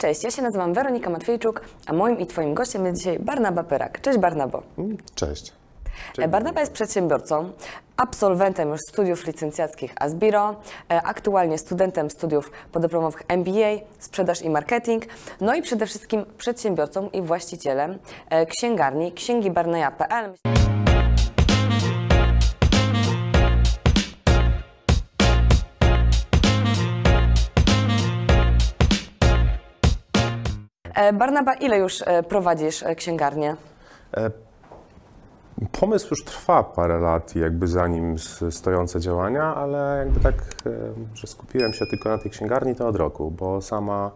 Cześć, ja się nazywam Weronika Matwiejczuk, a moim i Twoim gościem jest dzisiaj Barnaba Pyrak. Cześć Barnabo. Mm, Cześć. E, Barnaba jest przedsiębiorcą, absolwentem już studiów licencjackich Asbiro, e, aktualnie studentem studiów podyplomowych MBA, sprzedaż i marketing, no i przede wszystkim przedsiębiorcą i właścicielem e, księgarni księgibarneja.pl. Barnaba, ile już e, prowadzisz e, księgarnię? Pomysł już trwa parę lat, jakby za nim stojące działania, ale jakby tak, e, że skupiłem się tylko na tej księgarni to od roku, bo sama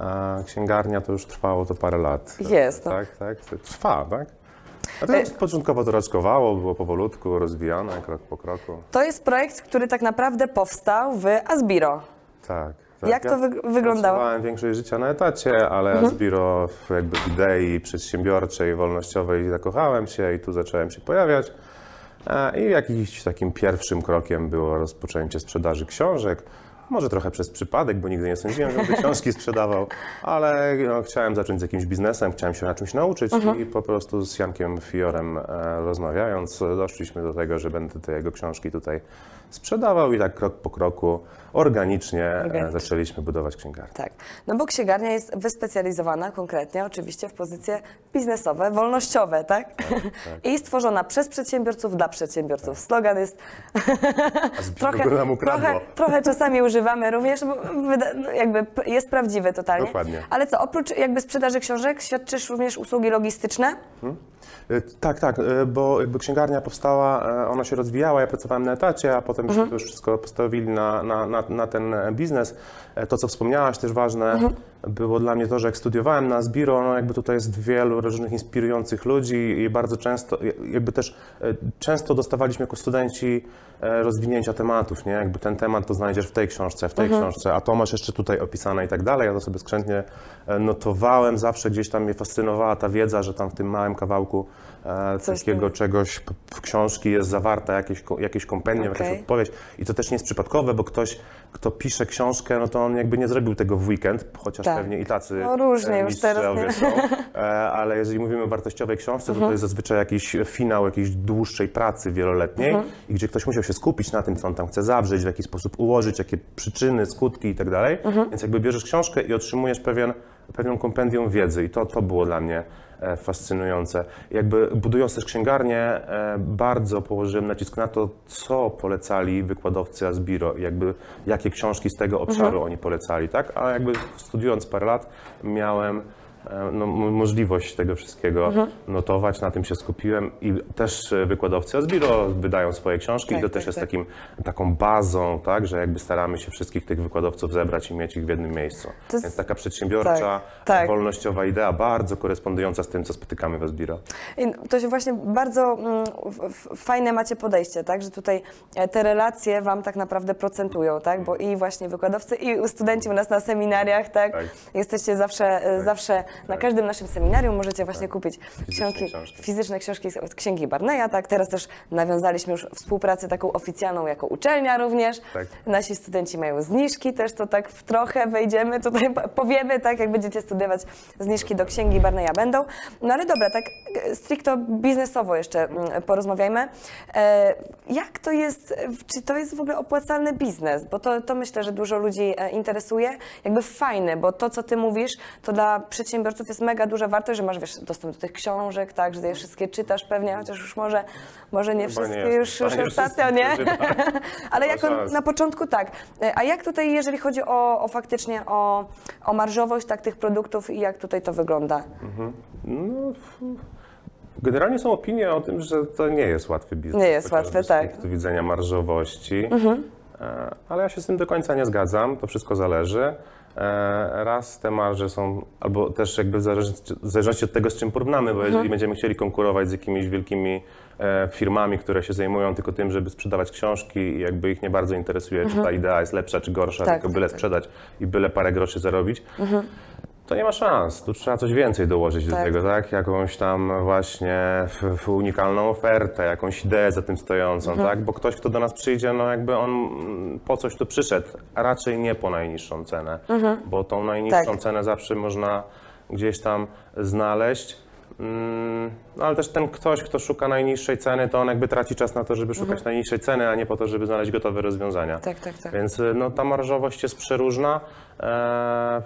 e, księgarnia to już trwało to parę lat. Jest, no. Tak, tak, trwa, tak? A to początkowo to raczkowało, było powolutku rozwijane, krok po kroku. To jest projekt, który tak naprawdę powstał w Asbiro. Tak. Tak. Jak to wyg- wyglądało? Pracowałem większość życia na etacie, ale Mhm. W jakby w idei przedsiębiorczej, wolnościowej zakochałem się i tu zacząłem się pojawiać. E, I jakimś takim pierwszym krokiem było rozpoczęcie sprzedaży książek. Może trochę przez przypadek, bo nigdy nie sądziłem, że będę książki sprzedawał, ale no, chciałem zacząć z jakimś biznesem, chciałem się na czymś nauczyć Mhm. i po prostu z Jankiem Fiorem e, rozmawiając doszliśmy do tego, że będę te jego książki tutaj sprzedawał i tak krok po kroku organicznie e, Organicznie. zaczęliśmy budować księgarnię. Tak, no bo księgarnia jest wyspecjalizowana konkretnie oczywiście w pozycje biznesowe, wolnościowe, tak? I stworzona przez przedsiębiorców dla przedsiębiorców. Slogan jest trochę, trochę, trochę czasami używamy również, bo no jakby jest prawdziwy totalnie. Dokładnie. Ale co, oprócz jakby sprzedaży książek świadczysz również usługi logistyczne? E, Tak, tak, e, bo jakby księgarnia powstała, e, ona się rozwijała, ja pracowałem na etacie, a potem Mhm. już wszystko postawili na, na, na, na ten e, biznes. E, To, co wspomniałaś, też ważne, Mhm. było dla mnie to, że jak studiowałem na Zbiro, no jakby tutaj jest wielu różnych inspirujących ludzi i bardzo często, jakby też e, często dostawaliśmy jako studenci e, rozwinięcia tematów, nie? Jakby ten temat to znajdziesz w tej książce, w tej Mhm. książce, a to masz jeszcze tutaj opisane i tak dalej. Ja to sobie skrzętnie e, notowałem, zawsze gdzieś tam mnie fascynowała ta wiedza, że tam w tym małym kawałku e, Coś takiego tam. czegoś w książki jest zawarta jakieś, jakieś kompendium, Okej. jakaś odpowiedź. I to też nie jest przypadkowe, bo ktoś, kto pisze książkę, no to on jakby nie zrobił tego w weekend, chociaż Tak. pewnie i tacy No różnie e, już teraz, nie? są. E, ale jeżeli mówimy o wartościowej książce, Mhm. to to jest zazwyczaj jakiś finał jakiejś dłuższej pracy wieloletniej Mhm. i gdzie ktoś musiał się skupić na tym, co on tam chce zawrzeć, w jaki sposób ułożyć, jakie przyczyny, skutki i tak dalej. Mhm. Więc jakby bierzesz książkę i otrzymujesz pewien, pewną kompendium wiedzy i to, to było dla mnie e, fascynujące. Jakby budując też księgarnię, e, bardzo położyłem nacisk na to, co polecali wykładowcy Asbiro jakby jakie książki z tego obszaru oni polecali, tak? A jakby studiując parę lat miałem e, no, m- możliwość tego wszystkiego notować, na tym się skupiłem i też e, wykładowcy Asbiro wydają swoje książki Tak, i to też tak, jest tak. takim, taką bazą, tak, że jakby staramy się wszystkich tych wykładowców zebrać i mieć ich w jednym miejscu. To jest- Więc taka przedsiębiorcza, tak, tak. wolnościowa idea, bardzo korespondująca z tym, co spotykamy w Asbiro. I to się właśnie bardzo mm, fajne macie podejście, tak? Że tutaj e, te relacje wam tak naprawdę procentują, tak? Bo i właśnie wykładowcy, i studenci u nas na seminariach, tak? Tak. Jesteście zawsze, e, zawsze na każdym naszym seminarium możecie właśnie kupić książki, książki. fizyczne książki z księgi Barneya, tak? Teraz też nawiązaliśmy już współpracę taką oficjalną jako uczelnia również. Tak. Nasi studenci mają zniżki też, to tak w trochę wejdziemy, tutaj po- powiemy, tak, jak będziecie studiować, zniżki do księgi Barneya będą. No ale dobra, tak e, stricto biznesowo jeszcze mm, porozmawiajmy. E, Jak to jest, czy to jest w ogóle opłacalny biznes? Bo to, to myślę, że dużo ludzi e, interesuje. Jakby fajny, bo to, co ty mówisz, to dla przedsiębiorców jest mega duża wartość, że masz, wiesz, dostęp do tych książek, tak, że je wszystkie czytasz pewnie, chociaż już może, może nie Chyba nie wszystkie jestem już, już ostatnio, nie? Ale jako szans. na początku tak. E, A jak tutaj, jeżeli chodzi o, o faktycznie o, o marżowość tak, tych produktów i jak tutaj to wygląda? No, f- generalnie są opinie o tym, że to nie jest łatwy biznes. Nie jest chociażby łatwy, tak. Z punktu widzenia marżowości. E, Ale ja się z tym do końca nie zgadzam, to wszystko zależy. E, Raz te marże są, albo też jakby w zależności, w zależności od tego, z czym porównamy, bo jeżeli będziemy chcieli konkurować z jakimiś wielkimi e, firmami, które się zajmują tylko tym, żeby sprzedawać książki i jakby ich nie bardzo interesuje, czy ta idea jest lepsza, czy gorsza, Tak, tylko byle tak, tak. sprzedać i byle parę groszy zarobić, To nie ma szans. Tu trzeba coś więcej dołożyć do Tak. tego, tak? Jakąś tam właśnie unikalną ofertę, jakąś ideę za tym stojącą, Mhm. tak? Bo ktoś, kto do nas przyjdzie, no jakby on mm, po coś tu przyszedł, a raczej nie po najniższą cenę, bo tą najniższą Mhm. Tak. cenę zawsze można gdzieś tam znaleźć. Mm, No ale też ten ktoś, kto szuka najniższej ceny, to on jakby traci czas na to, żeby szukać najniższej ceny, a nie po to, żeby znaleźć gotowe rozwiązania. Mhm. Tak, tak, tak. Więc y, no, ta marżowość jest przeróżna. E,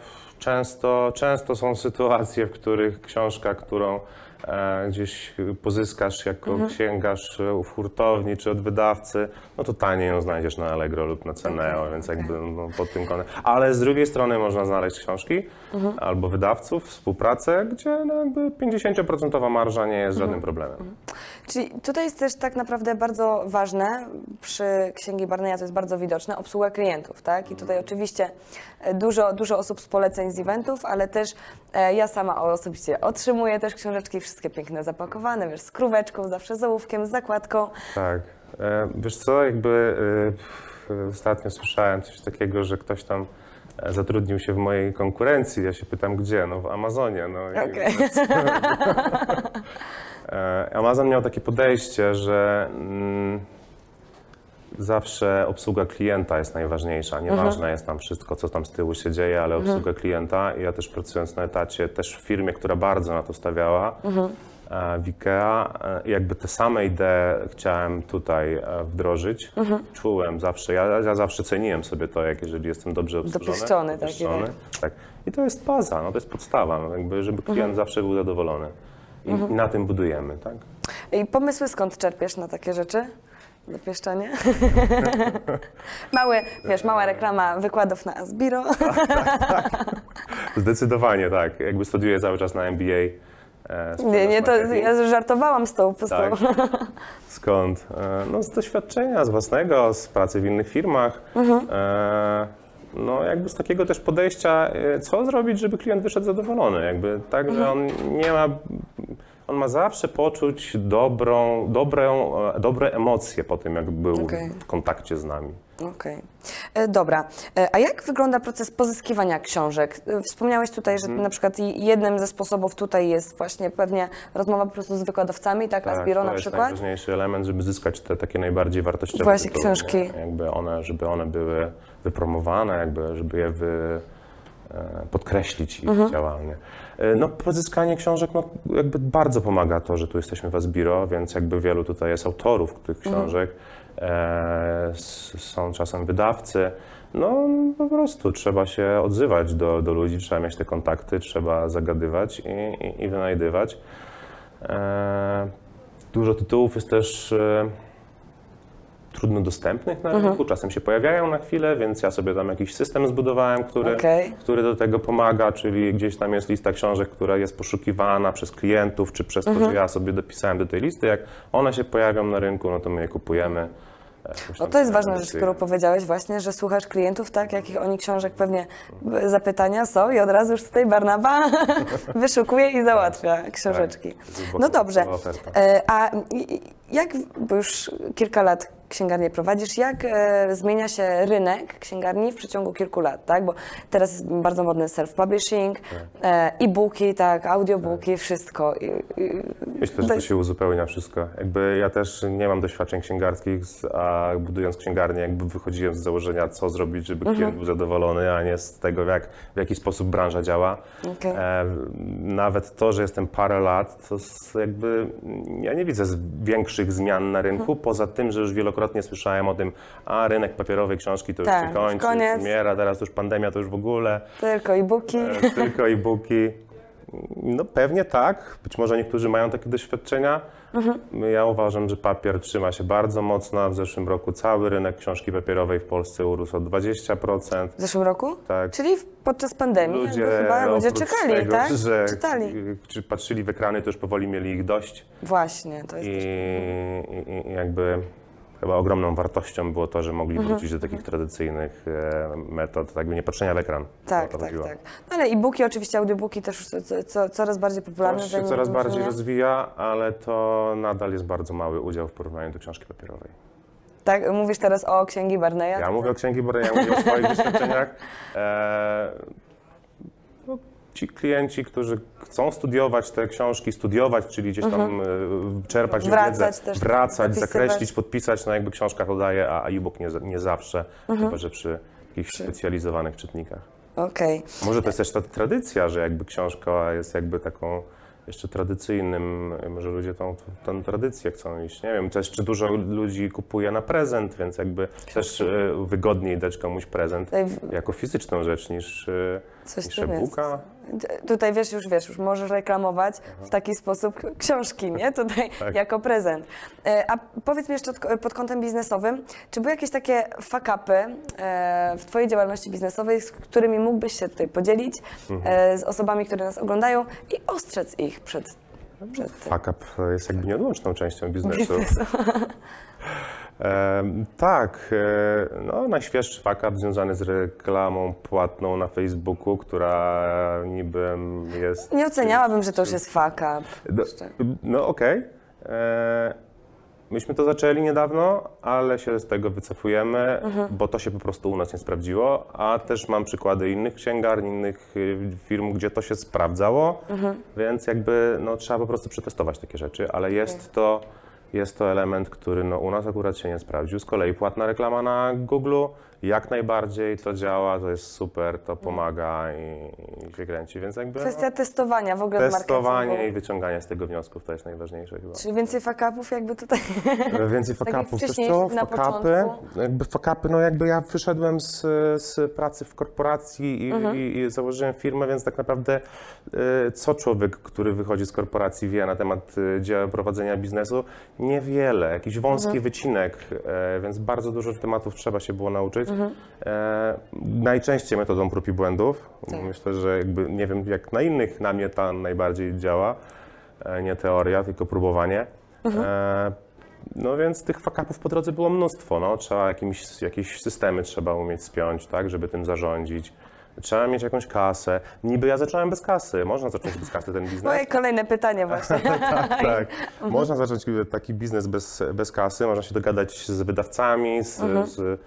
często, często są sytuacje, w których książka, którą e, gdzieś pozyskasz jako Mhm. księgarz u hurtowni czy od wydawcy, no to taniej ją znajdziesz na Allegro lub na Ceneo, Okej, więc okej. jakby no, pod tym kątem. Ale z drugiej strony można znaleźć książki Mhm. albo wydawców, współpracę, gdzie no, jakby 50% marża nie jest Mhm. żadnym problemem. Czyli tutaj jest też tak naprawdę bardzo ważne, przy Księgi Barneya to jest bardzo widoczne, obsługa klientów, tak? I tutaj oczywiście e, dużo, dużo osób z poleceń z eventów, ale też e, ja sama osobiście otrzymuję też książeczki wszystkie piękne zapakowane, wiesz, z króweczką, zawsze z ołówkiem, z zakładką. Tak. E, Wiesz co, jakby ostatnio słyszałem coś takiego, że ktoś tam zatrudnił się w mojej konkurencji. Ja się pytam, gdzie? No w Amazonie. No. E, Amazon miał takie podejście, że mm, zawsze obsługa klienta jest najważniejsza. Nieważne jest tam wszystko, co tam z tyłu się dzieje, ale obsługa klienta. I ja też pracując na etacie, też w firmie, która bardzo na to stawiała, e, w IKEA, e, jakby te same idee chciałem tutaj e, wdrożyć. Czułem zawsze, ja, ja zawsze ceniłem sobie to, jak jeżeli jestem dobrze obsłużony. Dopieszczony, tak, dopieszczony, tak. tak. I to jest baza, no to jest podstawa, no, jakby, żeby klient zawsze był zadowolony. I, I na tym budujemy, tak? I pomysły skąd czerpiesz na takie rzeczy? Dopieszczanie? Mały, wiesz, mała reklama wykładów na Asbiro. Zdecydowanie tak. Jakby studiuję cały czas na MBA. e, Nie, nie, to ja żartowałam z tą, tą. Tak. Skąd? E, No z doświadczenia, z własnego, z pracy w innych firmach. E, No jakby z takiego też podejścia, e, co zrobić, żeby klient wyszedł zadowolony. Jakby tak, że on nie ma... On ma zawsze poczuć dobrą, dobrą, e, dobre emocje po tym, jak był Okej. w kontakcie z nami. Okej. E, Dobra. E, A jak wygląda proces pozyskiwania książek? Wspomniałeś tutaj, że Mhm. na przykład jednym ze sposobów tutaj jest właśnie pewnie rozmowa po prostu z wykładowcami, tak? tak Asbiro to na jest przykład? najważniejszy element, żeby zyskać te takie najbardziej wartościowe Właśnie tytuły, książki. Nie? Jakby one, żeby one były wypromowane, jakby, żeby je wy, e, podkreślić ich Mhm. działalnie. E, No, pozyskanie książek, no, jakby bardzo pomaga to, że tu jesteśmy w Asbiro, więc jakby wielu tutaj jest autorów tych Mhm. książek, s- są czasem wydawcy. No, po prostu trzeba się odzywać do, do ludzi, trzeba mieć te kontakty, trzeba zagadywać i, i, i wynajdywać. Dużo tytułów jest też trudno dostępnych na Mhm. rynku, czasem się pojawiają na chwilę, więc ja sobie tam jakiś system zbudowałem, który, Okej. który do tego pomaga, czyli gdzieś tam jest lista książek, która jest poszukiwana przez klientów, czy przez to, Mhm. że ja sobie dopisałem do tej listy. Jak one się pojawią na rynku, no to my je kupujemy. E, No to jest ważna rzecz, skoro powiedziałeś właśnie, że słuchasz klientów, tak? Jakich oni książek pewnie zapytania są i od razu już tutaj Barnaba wyszukuje i załatwia książeczki. Tak, to jest No dobrze. E, A jak, bo już kilka lat księgarnię prowadzisz, jak e, zmienia się rynek księgarni w przeciągu kilku lat, tak? Bo teraz jest bardzo modny self-publishing, e, e-booki, tak, audiobooki, wszystko. I, i, Myślę, że to to jest- się uzupełnia wszystko. Jakby ja też nie mam doświadczeń księgarskich, a budując księgarnię, jakby wychodziłem z założenia, co zrobić, żeby Mhm. klient był zadowolony, a nie z tego, jak, w jaki sposób branża działa. Okej. E, nawet to, że jestem parę lat, to jakby ja nie widzę większych zmian na rynku, Mhm. poza tym, że już wielokrotnie słyszałem o tym, a rynek papierowej książki to już Tak, się kończy, już koniec. umiera, teraz już pandemia to już w ogóle. Tylko e-booki. E, tylko e-booki. No pewnie tak. Być może niektórzy mają takie doświadczenia. Ja uważam, że papier trzyma się bardzo mocno. W zeszłym roku cały rynek książki papierowej w Polsce urósł o 20%. W zeszłym roku? Tak. Czyli podczas pandemii Ludzie, chyba ludzie czekali, tego, tak? że Czytali. czy patrzyli w ekrany, to już powoli mieli ich dość. Właśnie, to jest i, i jakby chyba ogromną wartością było to, że mogli Mhm. wrócić do takich tradycyjnych e, metod, tak jakby nie patrzenia w ekran. Tak, tak, chodziło. tak. No ale e-booki, oczywiście audiobooki też co, co, coraz bardziej popularne. To się coraz bardziej nie? rozwija, ale to nadal jest bardzo mały udział w porównaniu do książki papierowej. Tak, mówisz teraz o księgi Barneya? Ja mówię o księgi, bo ja mówię o swoich doświadczeniach. E, ci klienci, którzy chcą studiować te książki, studiować, czyli gdzieś tam e, czerpać Mhm. Wracać wiedzę, też, wracać, zapisywać. zakreślić, podpisać, no jakby książka podaje, a e-book nie, nie zawsze, Mhm. chyba że przy jakichś specjalizowanych czytnikach. Okej. Może to jest też ta tradycja, że jakby książka jest jakby taką jeszcze tradycyjnym, może ludzie tą, tą tradycję chcą iść, nie wiem, też czy dużo ludzi kupuje na prezent, więc jakby też e, wygodniej dać komuś prezent jako fizyczną rzecz niż, e, Coś niż e-booka. Tutaj wiesz, już wiesz, już możesz reklamować w taki sposób książki, nie? Tutaj Tak. jako prezent. E, A powiedz mi jeszcze od- pod kątem biznesowym, czy były jakieś takie fuck-upy e, w Twojej działalności biznesowej, z którymi mógłbyś się tutaj podzielić Mhm. e, z osobami, które nas oglądają i ostrzec ich przed, przed tym? Fuck up jest jakby nieodłączną częścią biznesu. Biznesu. Tak, e, no, najświeższy fuck up związany z reklamą płatną na Facebooku, która niby jest... Nie oceniałabym, że to już jest fuck-up. No, no okej. E, Myśmy to zaczęli niedawno, ale się z tego wycofujemy, bo to się po prostu u nas nie sprawdziło, a też mam przykłady innych księgarni, innych y, firm, gdzie to się sprawdzało, więc jakby no, trzeba po prostu przetestować takie rzeczy, ale jest to, jest to element, który no, u nas akurat się nie sprawdził. Z kolei płatna reklama na Google jak najbardziej to działa, to jest super, to pomaga i, i się kręci, więc jakby no, Kwestia testowania w ogóle testowanie i wyciąganie z tego wniosków to jest najważniejsze chyba. Czyli więcej fuck-upów jakby tutaj. Więcej Tak jak fakapów. Wiesz co, fakapy, jakby fakapy, no jakby ja wyszedłem z, z pracy w korporacji i, Mhm. i, i założyłem firmę, więc tak naprawdę e, co człowiek, który wychodzi z korporacji wie na temat e, dzieła prowadzenia biznesu? Niewiele, jakiś wąski Mhm. wycinek, e, więc bardzo dużo tematów trzeba się było nauczyć. Mhm. E, najczęściej metodą prób i błędów. Tak. Myślę, że jakby nie wiem jak na innych, na mnie ta najbardziej działa. E, nie teoria, tylko próbowanie. Mhm. E, no więc tych fakapów po drodze było mnóstwo. No. Trzeba jakimś, jakieś systemy trzeba umieć spiąć, tak, żeby tym zarządzić. Trzeba mieć jakąś kasę. Niby ja zacząłem bez kasy. Można zacząć bez kasy ten biznes. Moje kolejne pytanie właśnie. tak, tak. Mhm. Można zacząć taki biznes bez, bez kasy. Można się dogadać z wydawcami, z, Mhm. z,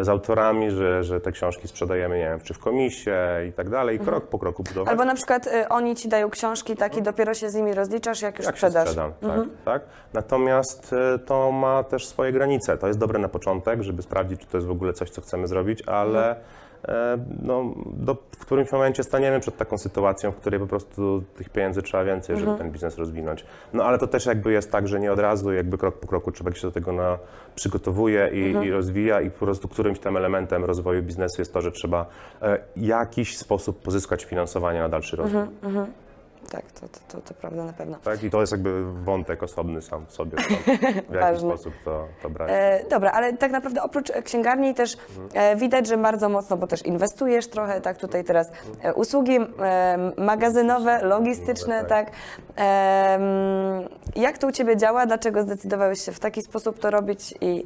z autorami, że, że te książki sprzedajemy, nie wiem, czy w komisie i tak dalej. Krok po kroku budować. Albo na przykład y, oni ci dają książki, tak i dopiero się z nimi rozliczasz, jak już Jak sprzedasz. sprzedam, Mhm. tak, tak. Natomiast e, to ma też swoje granice. To jest dobre na początek, żeby sprawdzić, czy to jest w ogóle coś, co chcemy zrobić, ale Mhm. E, no, do, w którymś momencie staniemy przed taką sytuacją, w której po prostu tych pieniędzy trzeba więcej, Mhm. żeby ten biznes rozwinąć. No ale to też jakby jest tak, że nie od razu, jakby krok po kroku człowiek się do tego na, przygotowuje i, Mhm. i rozwija i po prostu którymś tam elementem rozwoju biznesu jest to, że trzeba e, jakiś sposób pozyskać finansowanie na dalszy rozwój. Mhm. Tak, to, to, to, to prawda na pewno. Tak, i to jest jakby wątek osobny sam w sobie, w jaki sposób to, to brać. E, dobra, ale tak naprawdę oprócz e, księgarni też e, widać, że bardzo mocno, bo też inwestujesz trochę, tak, tutaj teraz e, usługi e, magazynowe, logistyczne, tak. Em, jak to u Ciebie działa? Dlaczego zdecydowałeś się w taki sposób to robić i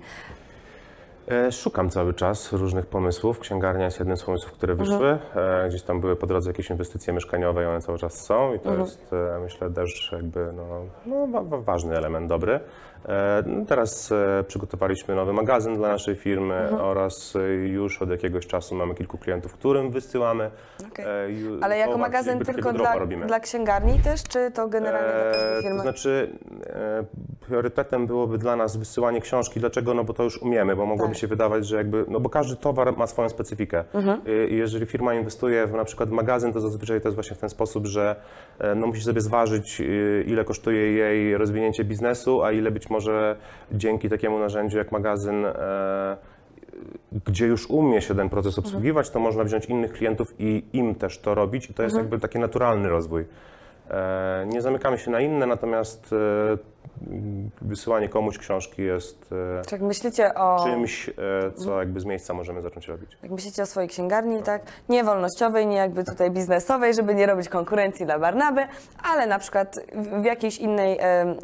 Szukam cały czas różnych pomysłów. Księgarnia jest jednym z pomysłów, które wyszły. E, Gdzieś tam były po drodze jakieś inwestycje mieszkaniowe i one cały czas są i to jest, e, myślę, też jakby no, no, wa- wa- ważny element dobry. E, no, Teraz e, przygotowaliśmy nowy magazyn dla naszej firmy oraz e, już od jakiegoś czasu mamy kilku klientów, którym wysyłamy. E, ju- Ale jako magazyn tylko dla, dla księgarni też, czy to generalnie dla każdej firmy? To znaczy, e, priorytetem byłoby dla nas wysyłanie książki. Dlaczego? No bo to już umiemy, bo mogłoby Tak. Się wydawać, że jakby, no bo każdy towar ma swoją specyfikę. Mhm. I jeżeli firma inwestuje w na przykład magazyn, to zazwyczaj to jest właśnie w ten sposób, że e, no, musi sobie zważyć, e, ile kosztuje jej rozwinięcie biznesu, a ile być może dzięki takiemu narzędziu jak magazyn e, gdzie już umie się ten proces obsługiwać, to można wziąć innych klientów i im też to robić i to jest jakby taki naturalny rozwój. Nie zamykamy się na inne, natomiast wysyłanie komuś książki jest e, Czy jak myślicie o... czymś, e, co jakby z miejsca możemy zacząć robić. Jak myślicie o swojej księgarni, tak? Nie wolnościowej, nie jakby tutaj biznesowej, żeby nie robić konkurencji dla Barnaby, ale na przykład w- w jakiejś innej, em,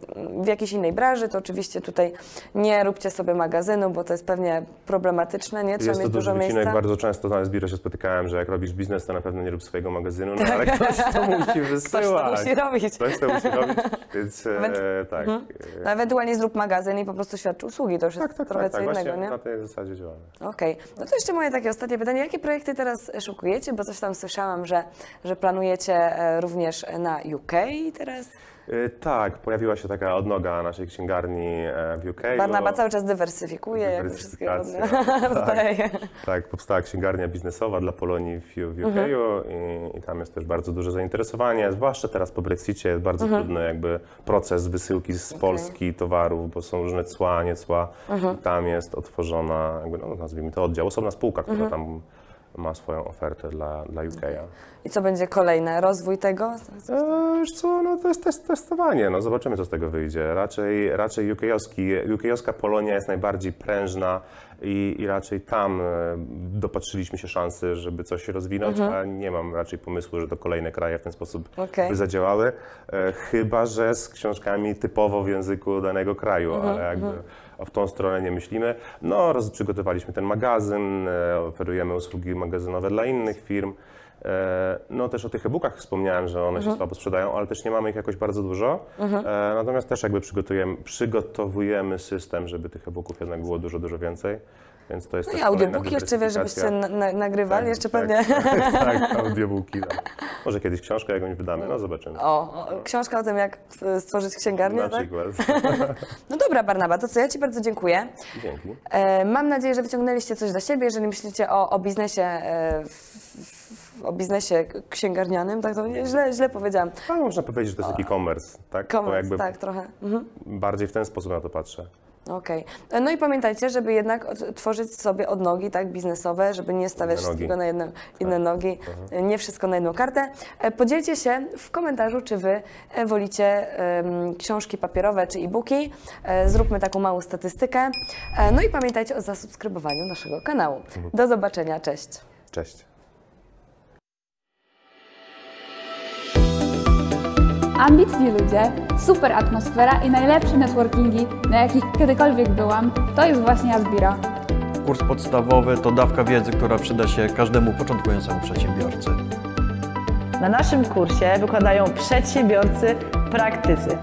w jakiejś innej branży, to oczywiście tutaj nie róbcie sobie magazynu, bo to jest pewnie problematyczne, nie? Trzeba Jest to mieć duży dużo wycinek, miejsca. bardzo często na Zbiro się spotykałem, że jak robisz biznes, to na pewno nie rób swojego magazynu, no ale ktoś to musi Ktoś to wysyłać. musi robić. Ktoś to musi robić, więc e, tak. Tak. No, ewentualnie zrób magazyn i po prostu świadczy usługi, to już jest Tak, tak, trochę tak, co tak. innego, Właśnie nie? na tej zasadzie działamy. Okej, no to jeszcze moje takie ostatnie pytanie. Jakie projekty teraz szukujecie? Bo coś tam słyszałam, że, że planujecie e, również na UK teraz. Y, Tak, pojawiła się taka odnoga naszej księgarni e, w UK. Barnaba bo- cały czas dywersyfikuje, jak wszystkiego rozdaje. Tak, powstała księgarnia biznesowa dla Polonii w, w UK Mhm. i, i tam jest też bardzo duże zainteresowanie, zwłaszcza teraz po Brexicie jest bardzo Mhm. trudny jakby proces wysyłki z Polski towarów, bo są różne cła, nie cła. Mhm. Tam jest otworzona, jakby, no, nazwijmy to oddział, osobna spółka, która Mhm. tam ma swoją ofertę dla, dla UK. I co będzie kolejne? Rozwój tego? E, Wiesz co, no to jest test, testowanie, no zobaczymy co z tego wyjdzie. Raczej, raczej UK-owski, UK-owska Polonia jest najbardziej prężna i, i raczej tam e, dopatrzyliśmy się szansy, żeby coś rozwinąć, a nie mam raczej pomysłu, że to kolejne kraje w ten sposób Okej. by zadziałały, e, chyba że z książkami typowo w języku danego kraju, ale jakby w tą stronę nie myślimy. No, roz, przygotowaliśmy ten magazyn, e, oferujemy usługi magazynowe dla innych firm. E, No też o tych e-bookach wspomniałem, że one się słabo sprzedają, ale też nie mamy ich jakoś bardzo dużo. E, Natomiast też jakby przygotujemy, przygotowujemy system, żeby tych e-booków jednak było dużo, dużo więcej. Więc to jest No i audiobooki jeszcze wiesz, żebyście na, na, nagrywali, jeszcze tak, pewnie. Tak, tak, audiobooki. Tak. Może kiedyś książkę jakąś wydamy, no zobaczymy. O, o, książka o tym, jak stworzyć księgarnię, Na tak? przykład. No dobra, Barnaba, to co, ja Ci bardzo dziękuję. Dzięki. E, mam nadzieję, że wyciągnęliście coś dla siebie, jeżeli myślicie o, o biznesie, w, o biznesie księgarnianym, tak to źle, źle powiedziałam. Ale można powiedzieć, że to jest e-commerce, tak? Bo Commerce, jakby tak, trochę. Mhm. bardziej w ten sposób na to patrzę. Okej. E, No i pamiętajcie, żeby jednak tworzyć sobie odnogi tak, biznesowe, żeby nie stawiać nogi. wszystkiego na jedno, inne nogi, e, nie wszystko na jedną kartę. E, Podzielcie się w komentarzu, czy Wy e, wolicie em, książki papierowe czy e-booki. E, Zróbmy taką małą statystykę. No i pamiętajcie o zasubskrybowaniu naszego kanału. Do zobaczenia, cześć. Cześć. Ambitni ludzie, super atmosfera i najlepsze networkingi, na jakich kiedykolwiek byłam, to jest właśnie Asbira. Kurs podstawowy to dawka wiedzy, która przyda się każdemu początkującemu przedsiębiorcy. Na naszym kursie wykładają przedsiębiorcy, praktycy.